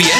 OBM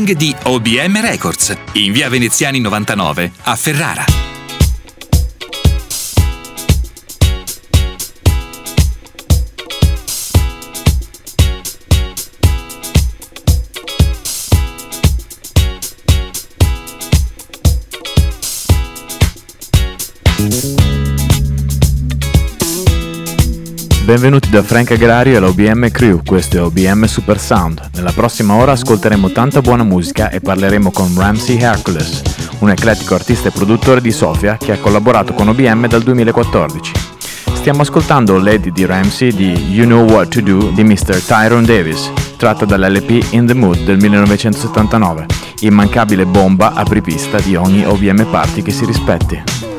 di OBM Records, in via Veneziani 99 a Ferrara. Benvenuti da Frank Agrario e l'OBM Crew, questo è OBM Super Sound. Nella prossima ora ascolteremo tanta buona musica e parleremo con Ramsey Hercules, un eclettico artista e produttore di Sofia che ha collaborato con OBM dal 2014. Stiamo ascoltando Lady di Ramsey di You Know What to Do di Mr. Tyrone Davis, tratta dall'LP In the Mood del 1979, immancabile bomba apripista di ogni OBM party che si rispetti.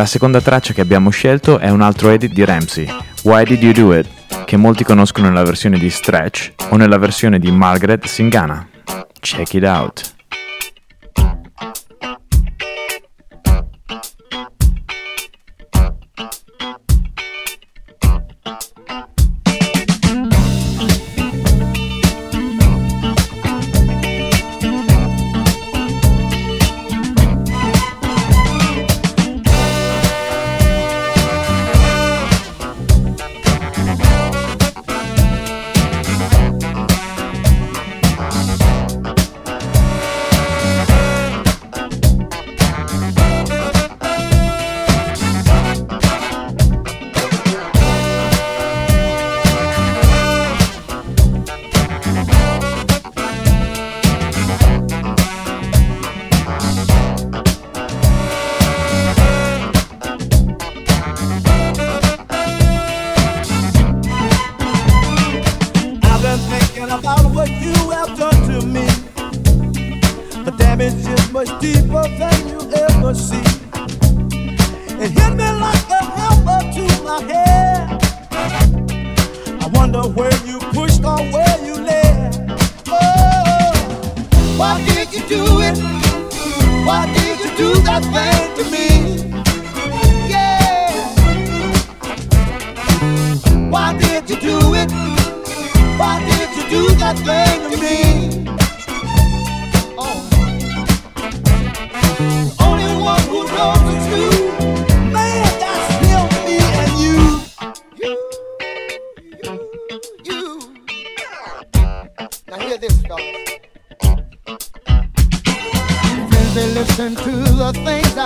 La seconda traccia che abbiamo scelto è un altro edit di Ramsey, Why Did You Do It, che molti conoscono nella versione di Stretch o nella versione di Margaret Singana. Check it out.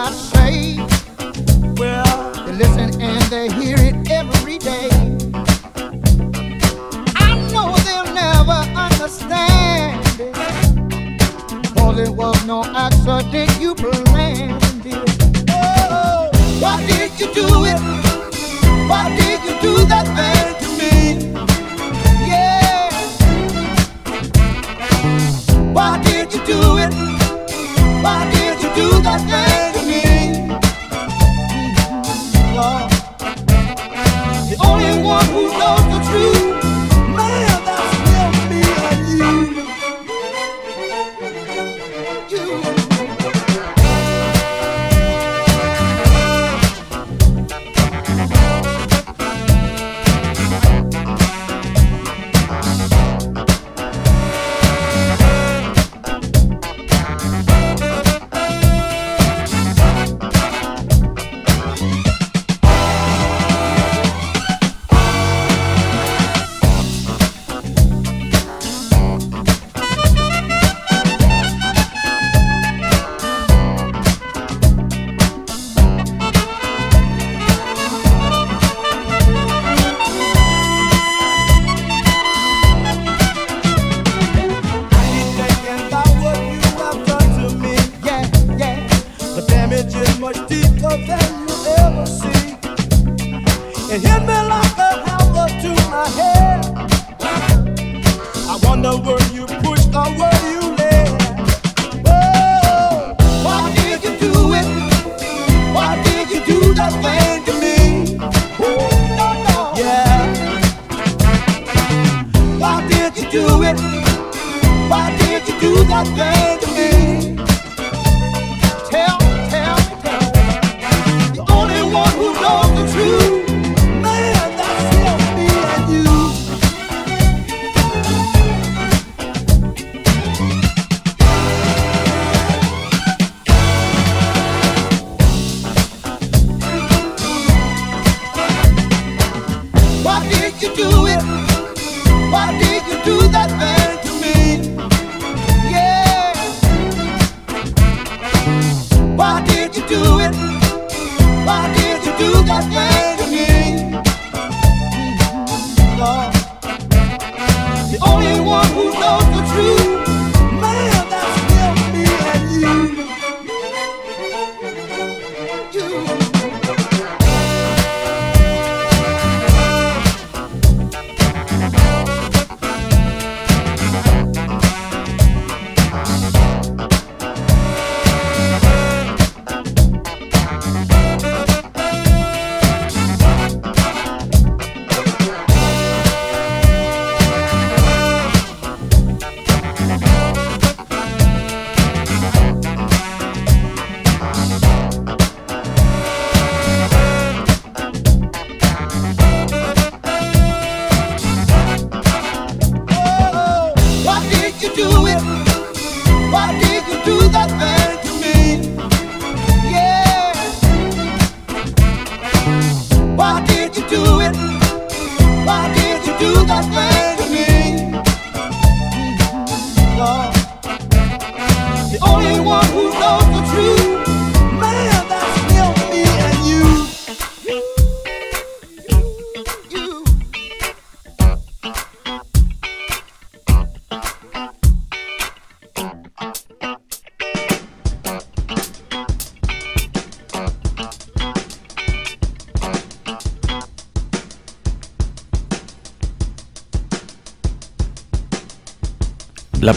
I say. Well, they listen and they hear it every day. I know they'll never understand. It was no accident you played.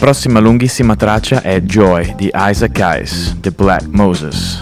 Prossima lunghissima traccia è Joy di Isaac Hayes, The Black Moses.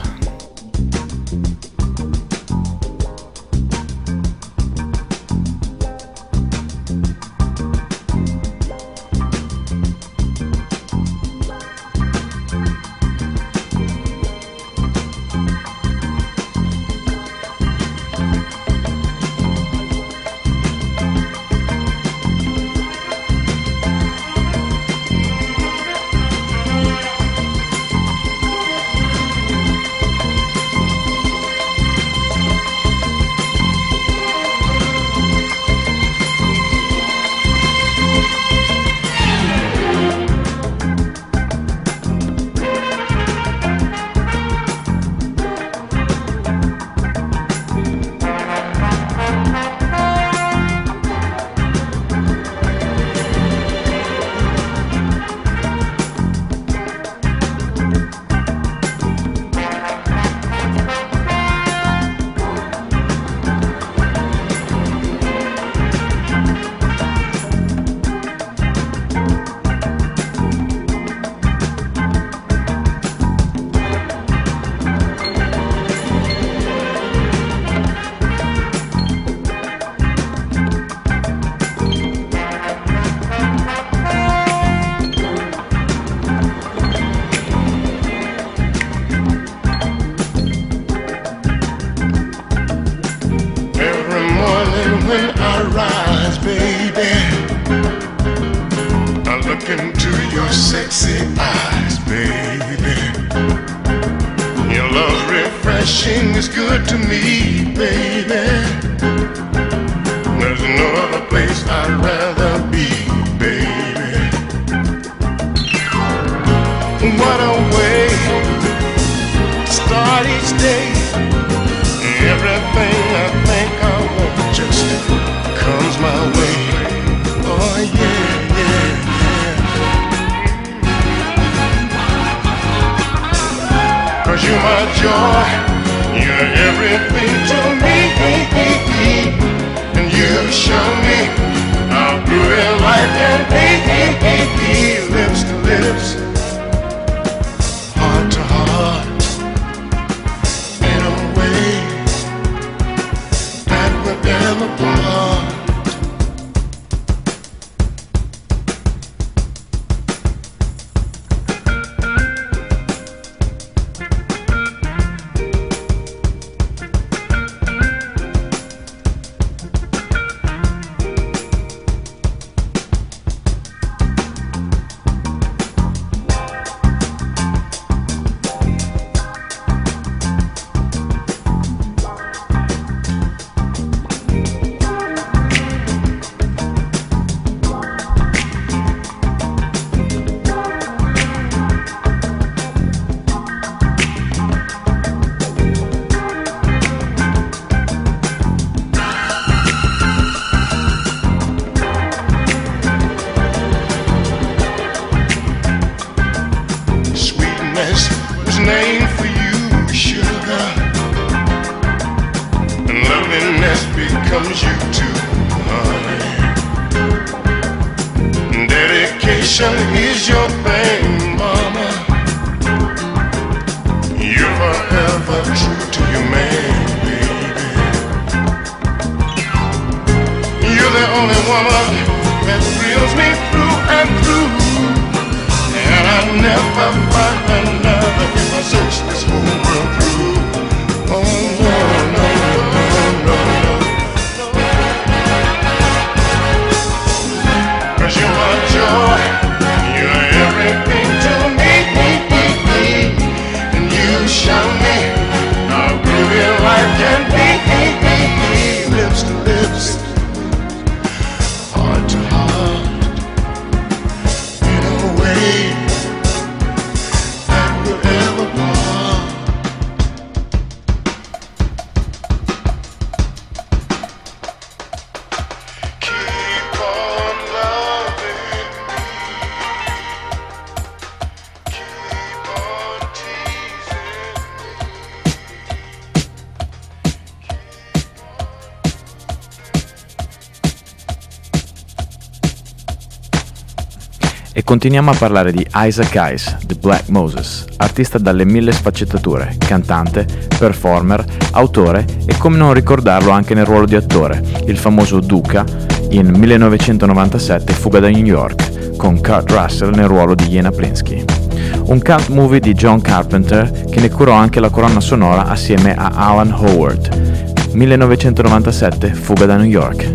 Continuiamo a parlare di Isaac Ice, The Black Moses, artista dalle mille sfaccettature, cantante, performer, autore e come non ricordarlo anche nel ruolo di attore, il famoso Duca in 1997 Fuga da New York, con Kurt Russell nel ruolo di Jena Plinsky. Un cult movie di John Carpenter che ne curò anche la colonna sonora assieme a Alan Howard. 1997 Fuga da New York.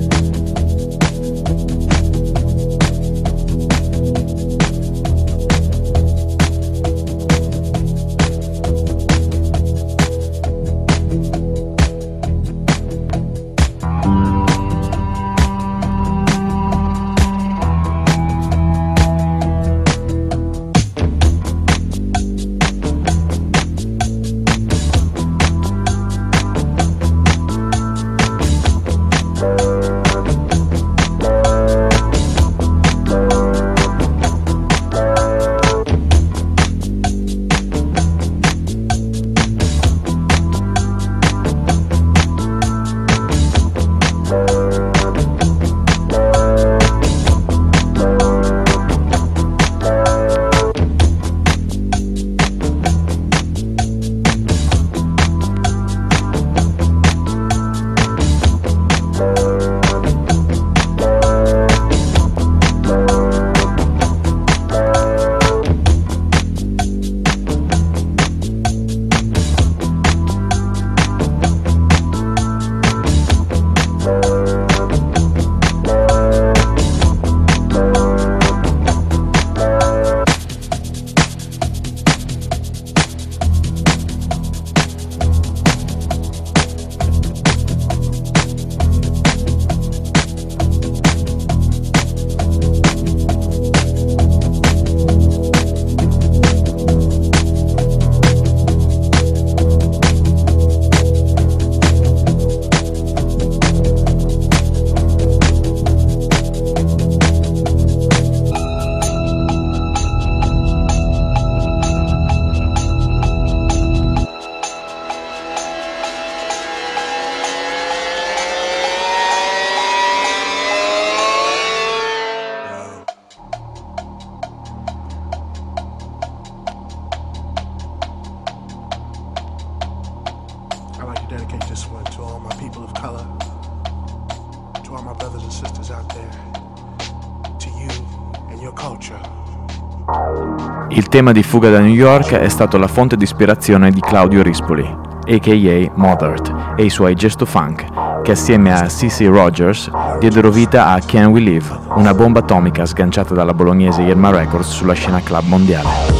Tema di Fuga da New York è stato la fonte di ispirazione di Claudio Rispoli, a.k.a. Mothert, e i suoi Gesto Funk, che assieme a C.C. Rogers diedero vita a Can We Live, una bomba atomica sganciata dalla bolognese Irma Records sulla scena club mondiale.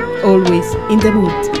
always in the mood.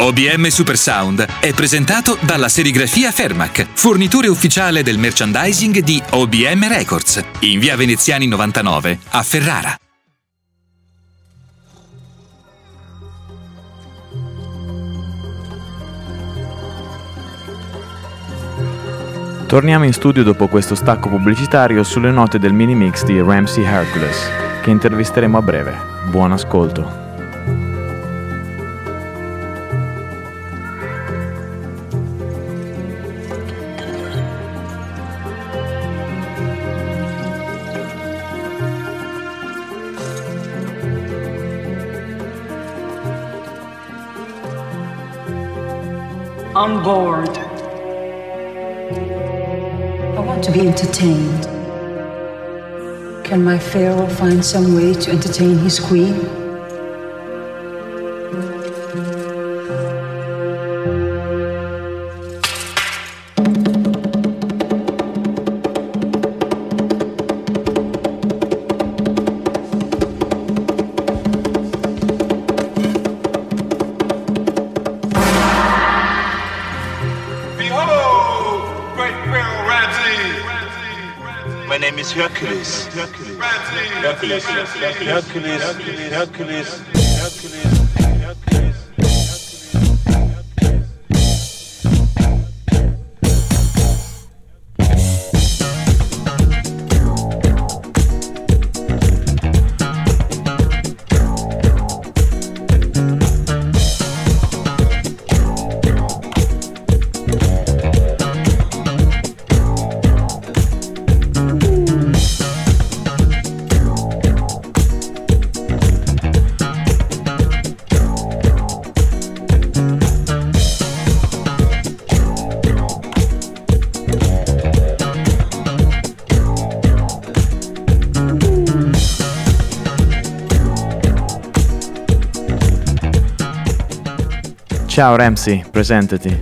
OBM Supersound è presentato dalla serigrafia Fermac, fornitore ufficiale del merchandising di OBM Records, in via Veneziani 99 a Ferrara. Torniamo in studio dopo questo stacco pubblicitario sulle note del mini mix di Ramsey Hercules, che intervisteremo a breve. Buon ascolto. Board. I want to be entertained. Can my pharaoh find some way to entertain his queen? Hercules. Hercules. Hercules. Hercules. Hercules. Hercules. Ciao Ramsey, presentati.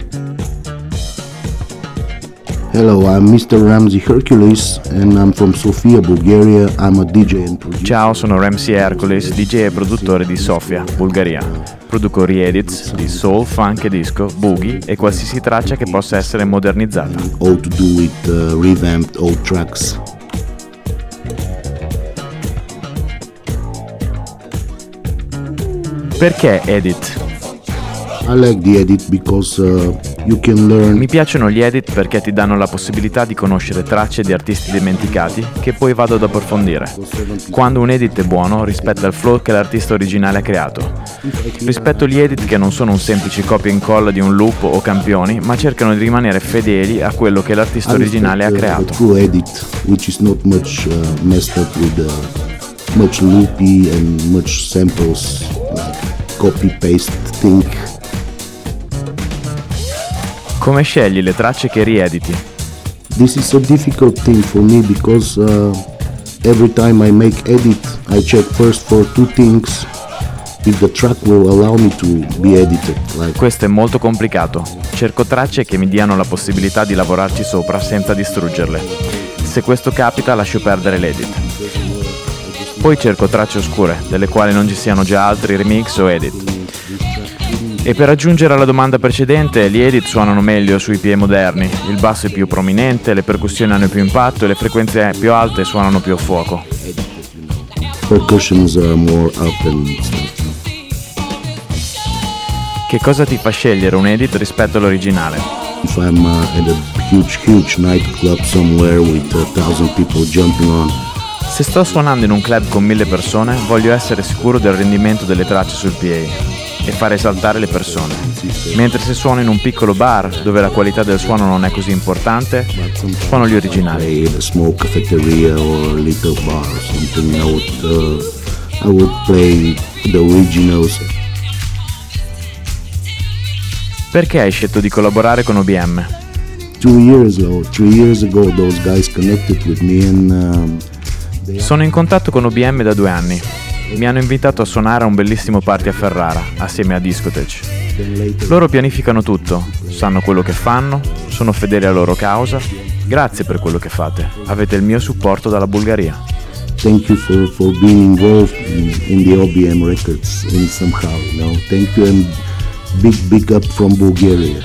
Hello, I'm Mr. Ramsey Hercules and I'm from Sofia, Bulgaria. I'm a DJ and producer. Ciao, sono Ramsey Hercules, DJ e produttore di Sofia, Bulgaria. Produco re-edits di soul, funk e disco, boogie e qualsiasi traccia che possa essere modernizzata. All to do with uh, revamped old tracks. Perché edit? I like the edit because uh, you can learn Mi piacciono gli edit perché ti danno la possibilità di conoscere tracce di artisti dimenticati che poi vado ad approfondire. Quando un edit è buono rispetta il flow che l'artista originale ha creato. Rispetto gli edit che non sono un semplice copia e incolla di un loop o campioni, ma cercano di rimanere fedeli a quello che l'artista originale ha uh, creato. true edit, which is not much uh, messed up with uh, much loopy and much samples, like copy paste thing. Come scegli le tracce che riediti? This is a difficult thing for me because uh, every time I make edit, I check first for two things if the track will allow me to be edited. Like Questo è molto complicato. Cerco tracce che mi diano la possibilità di lavorarci sopra senza distruggerle. Se questo capita lascio perdere l'edit. Poi cerco tracce oscure, delle quali non ci siano già altri remix o edit. E per aggiungere alla domanda precedente, gli edit suonano meglio sui PE moderni, il basso è più prominente, le percussioni hanno più impatto e le frequenze più alte suonano più a fuoco. Che cosa ti fa scegliere un edit rispetto all'originale? If I'm uh, at a huge, huge nightclub somewhere with a thousand people jumping on, Se sto suonando in un club con mille persone, voglio essere sicuro del rendimento delle tracce sul PA e fare saltare le persone. Mentre se suono in un piccolo bar, dove la qualità del suono non è così importante, suono gli originali. uh. Perché hai scelto di collaborare con OBM? Um, Sono in contatto con OBM da due anni. Mi hanno invitato a suonare a un bellissimo party a Ferrara, assieme a Discotech. Loro pianificano tutto, sanno quello che fanno, sono fedeli alla loro causa. Grazie per quello che fate. Avete il mio supporto dalla Bulgaria. thank you for, for being involved in, in the OBM records in somehow, you know. Thank you and big, big up from Bulgaria.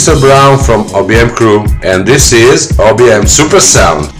Mr. Brown from OBM Crew and this is OBM Super Sound.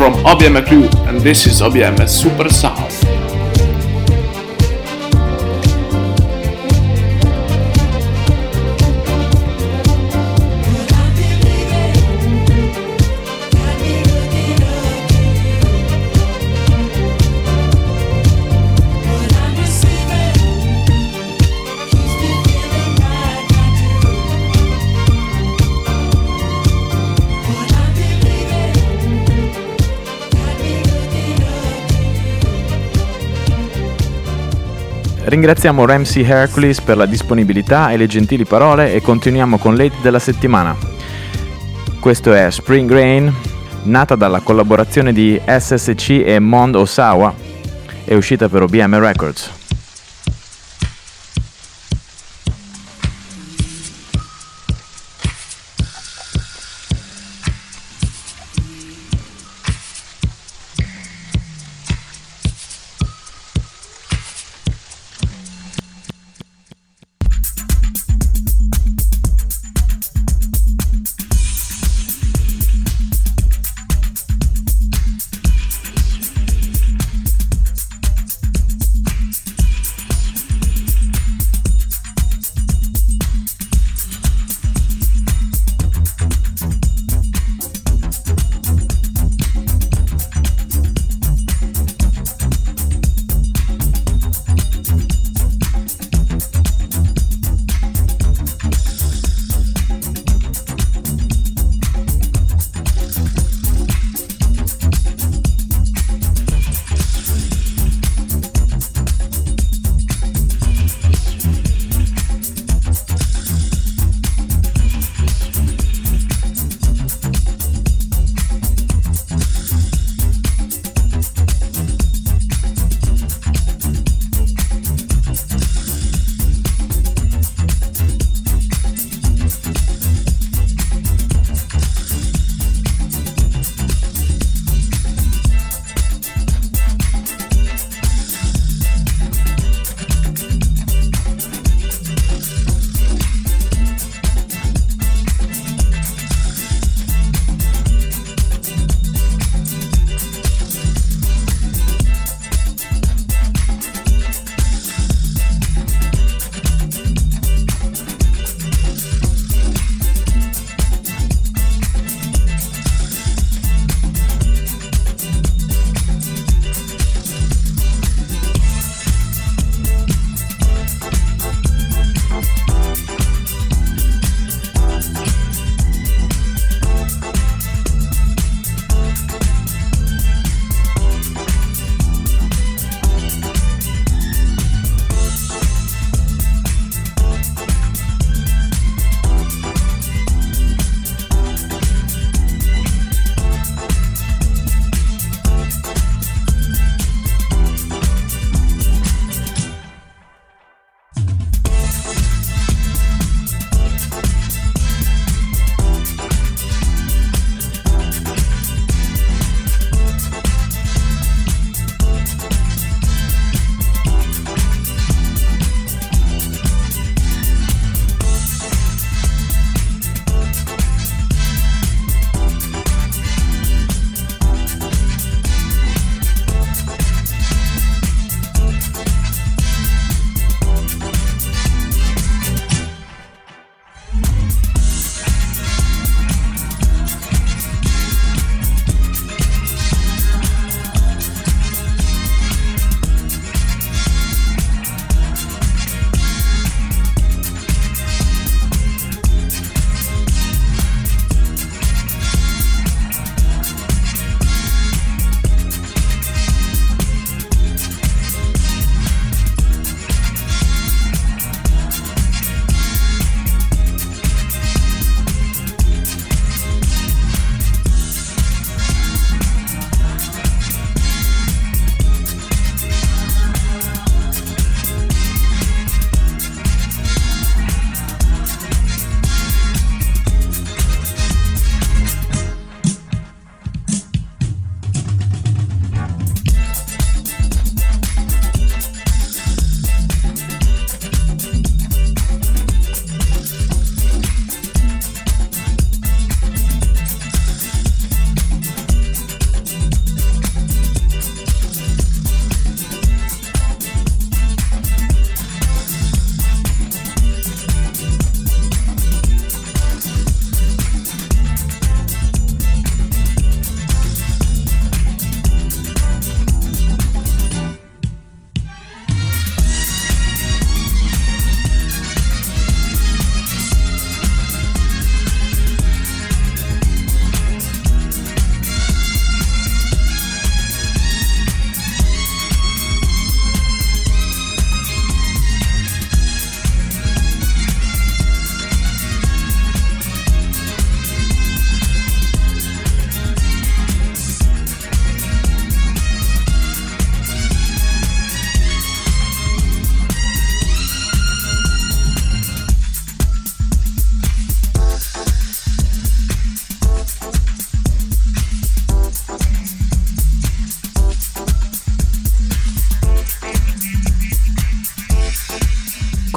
From OBM Crew and this is OBM Super Sound. Ringraziamo Ramsey Hercules per la disponibilità e le gentili parole e continuiamo con l'hit della settimana. Questo è Spring Rain, nata dalla collaborazione di SSC e Mond Osawa, è uscita per OBM Records.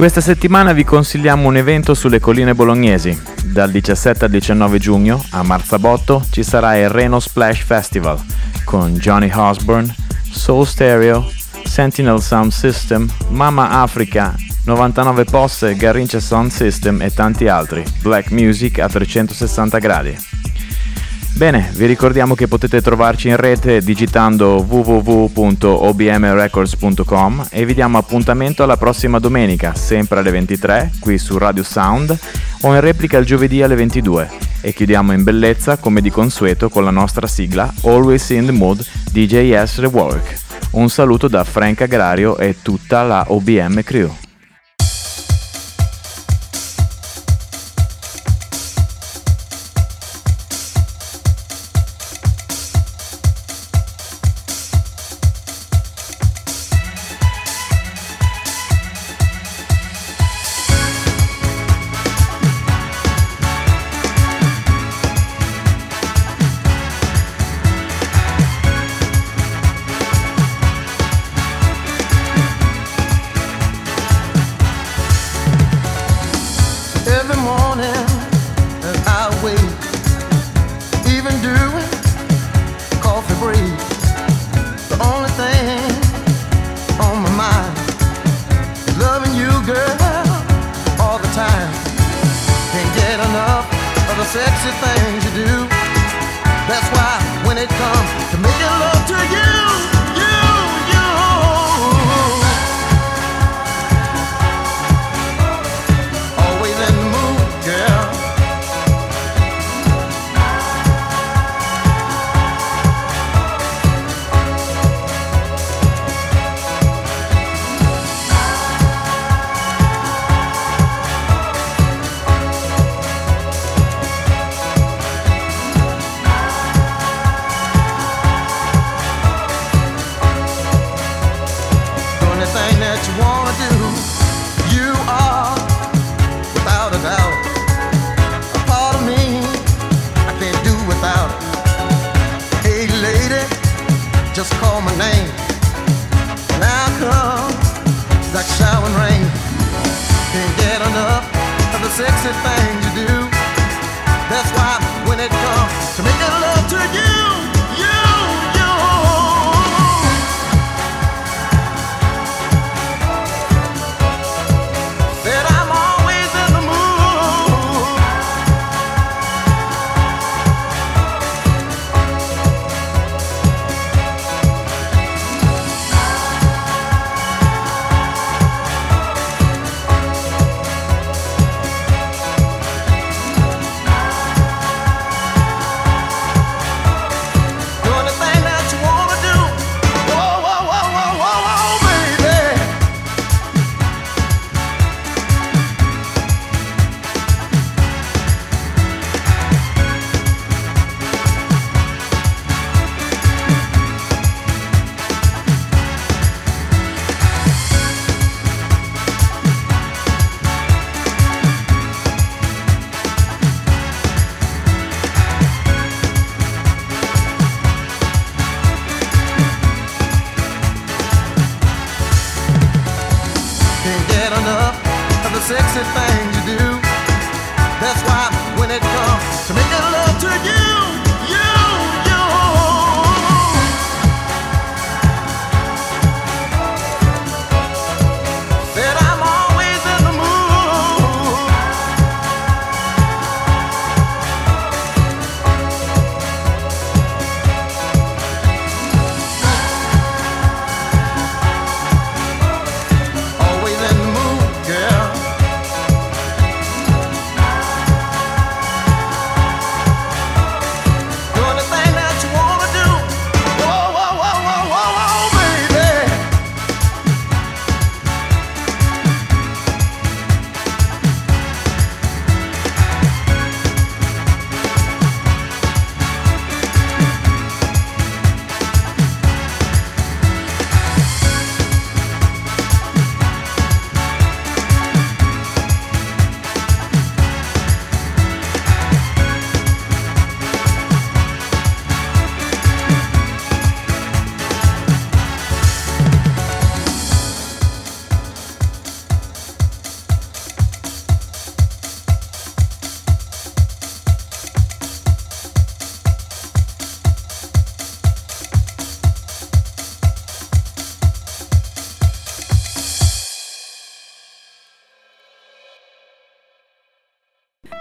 Questa settimana vi consigliamo un evento sulle colline bolognesi. Dal 17 al 19 giugno a Marzabotto ci sarà il Reno Splash Festival con Johnny Osborne, Soul Stereo, Sentinel Sound System, Mama Africa, 99 Posse, Garrincha Sound System e tanti altri. Black Music a 360 gradi. Bene, vi ricordiamo che potete trovarci in rete digitando www.obmrecords.com e vi diamo appuntamento alla prossima domenica, sempre alle 23, qui su Radio Sound, o in replica il giovedì alle 22. E chiudiamo in bellezza, come di consueto, con la nostra sigla Always in the Mood DJS Rework. Un saluto da Frank Agrario e tutta la OBM Crew.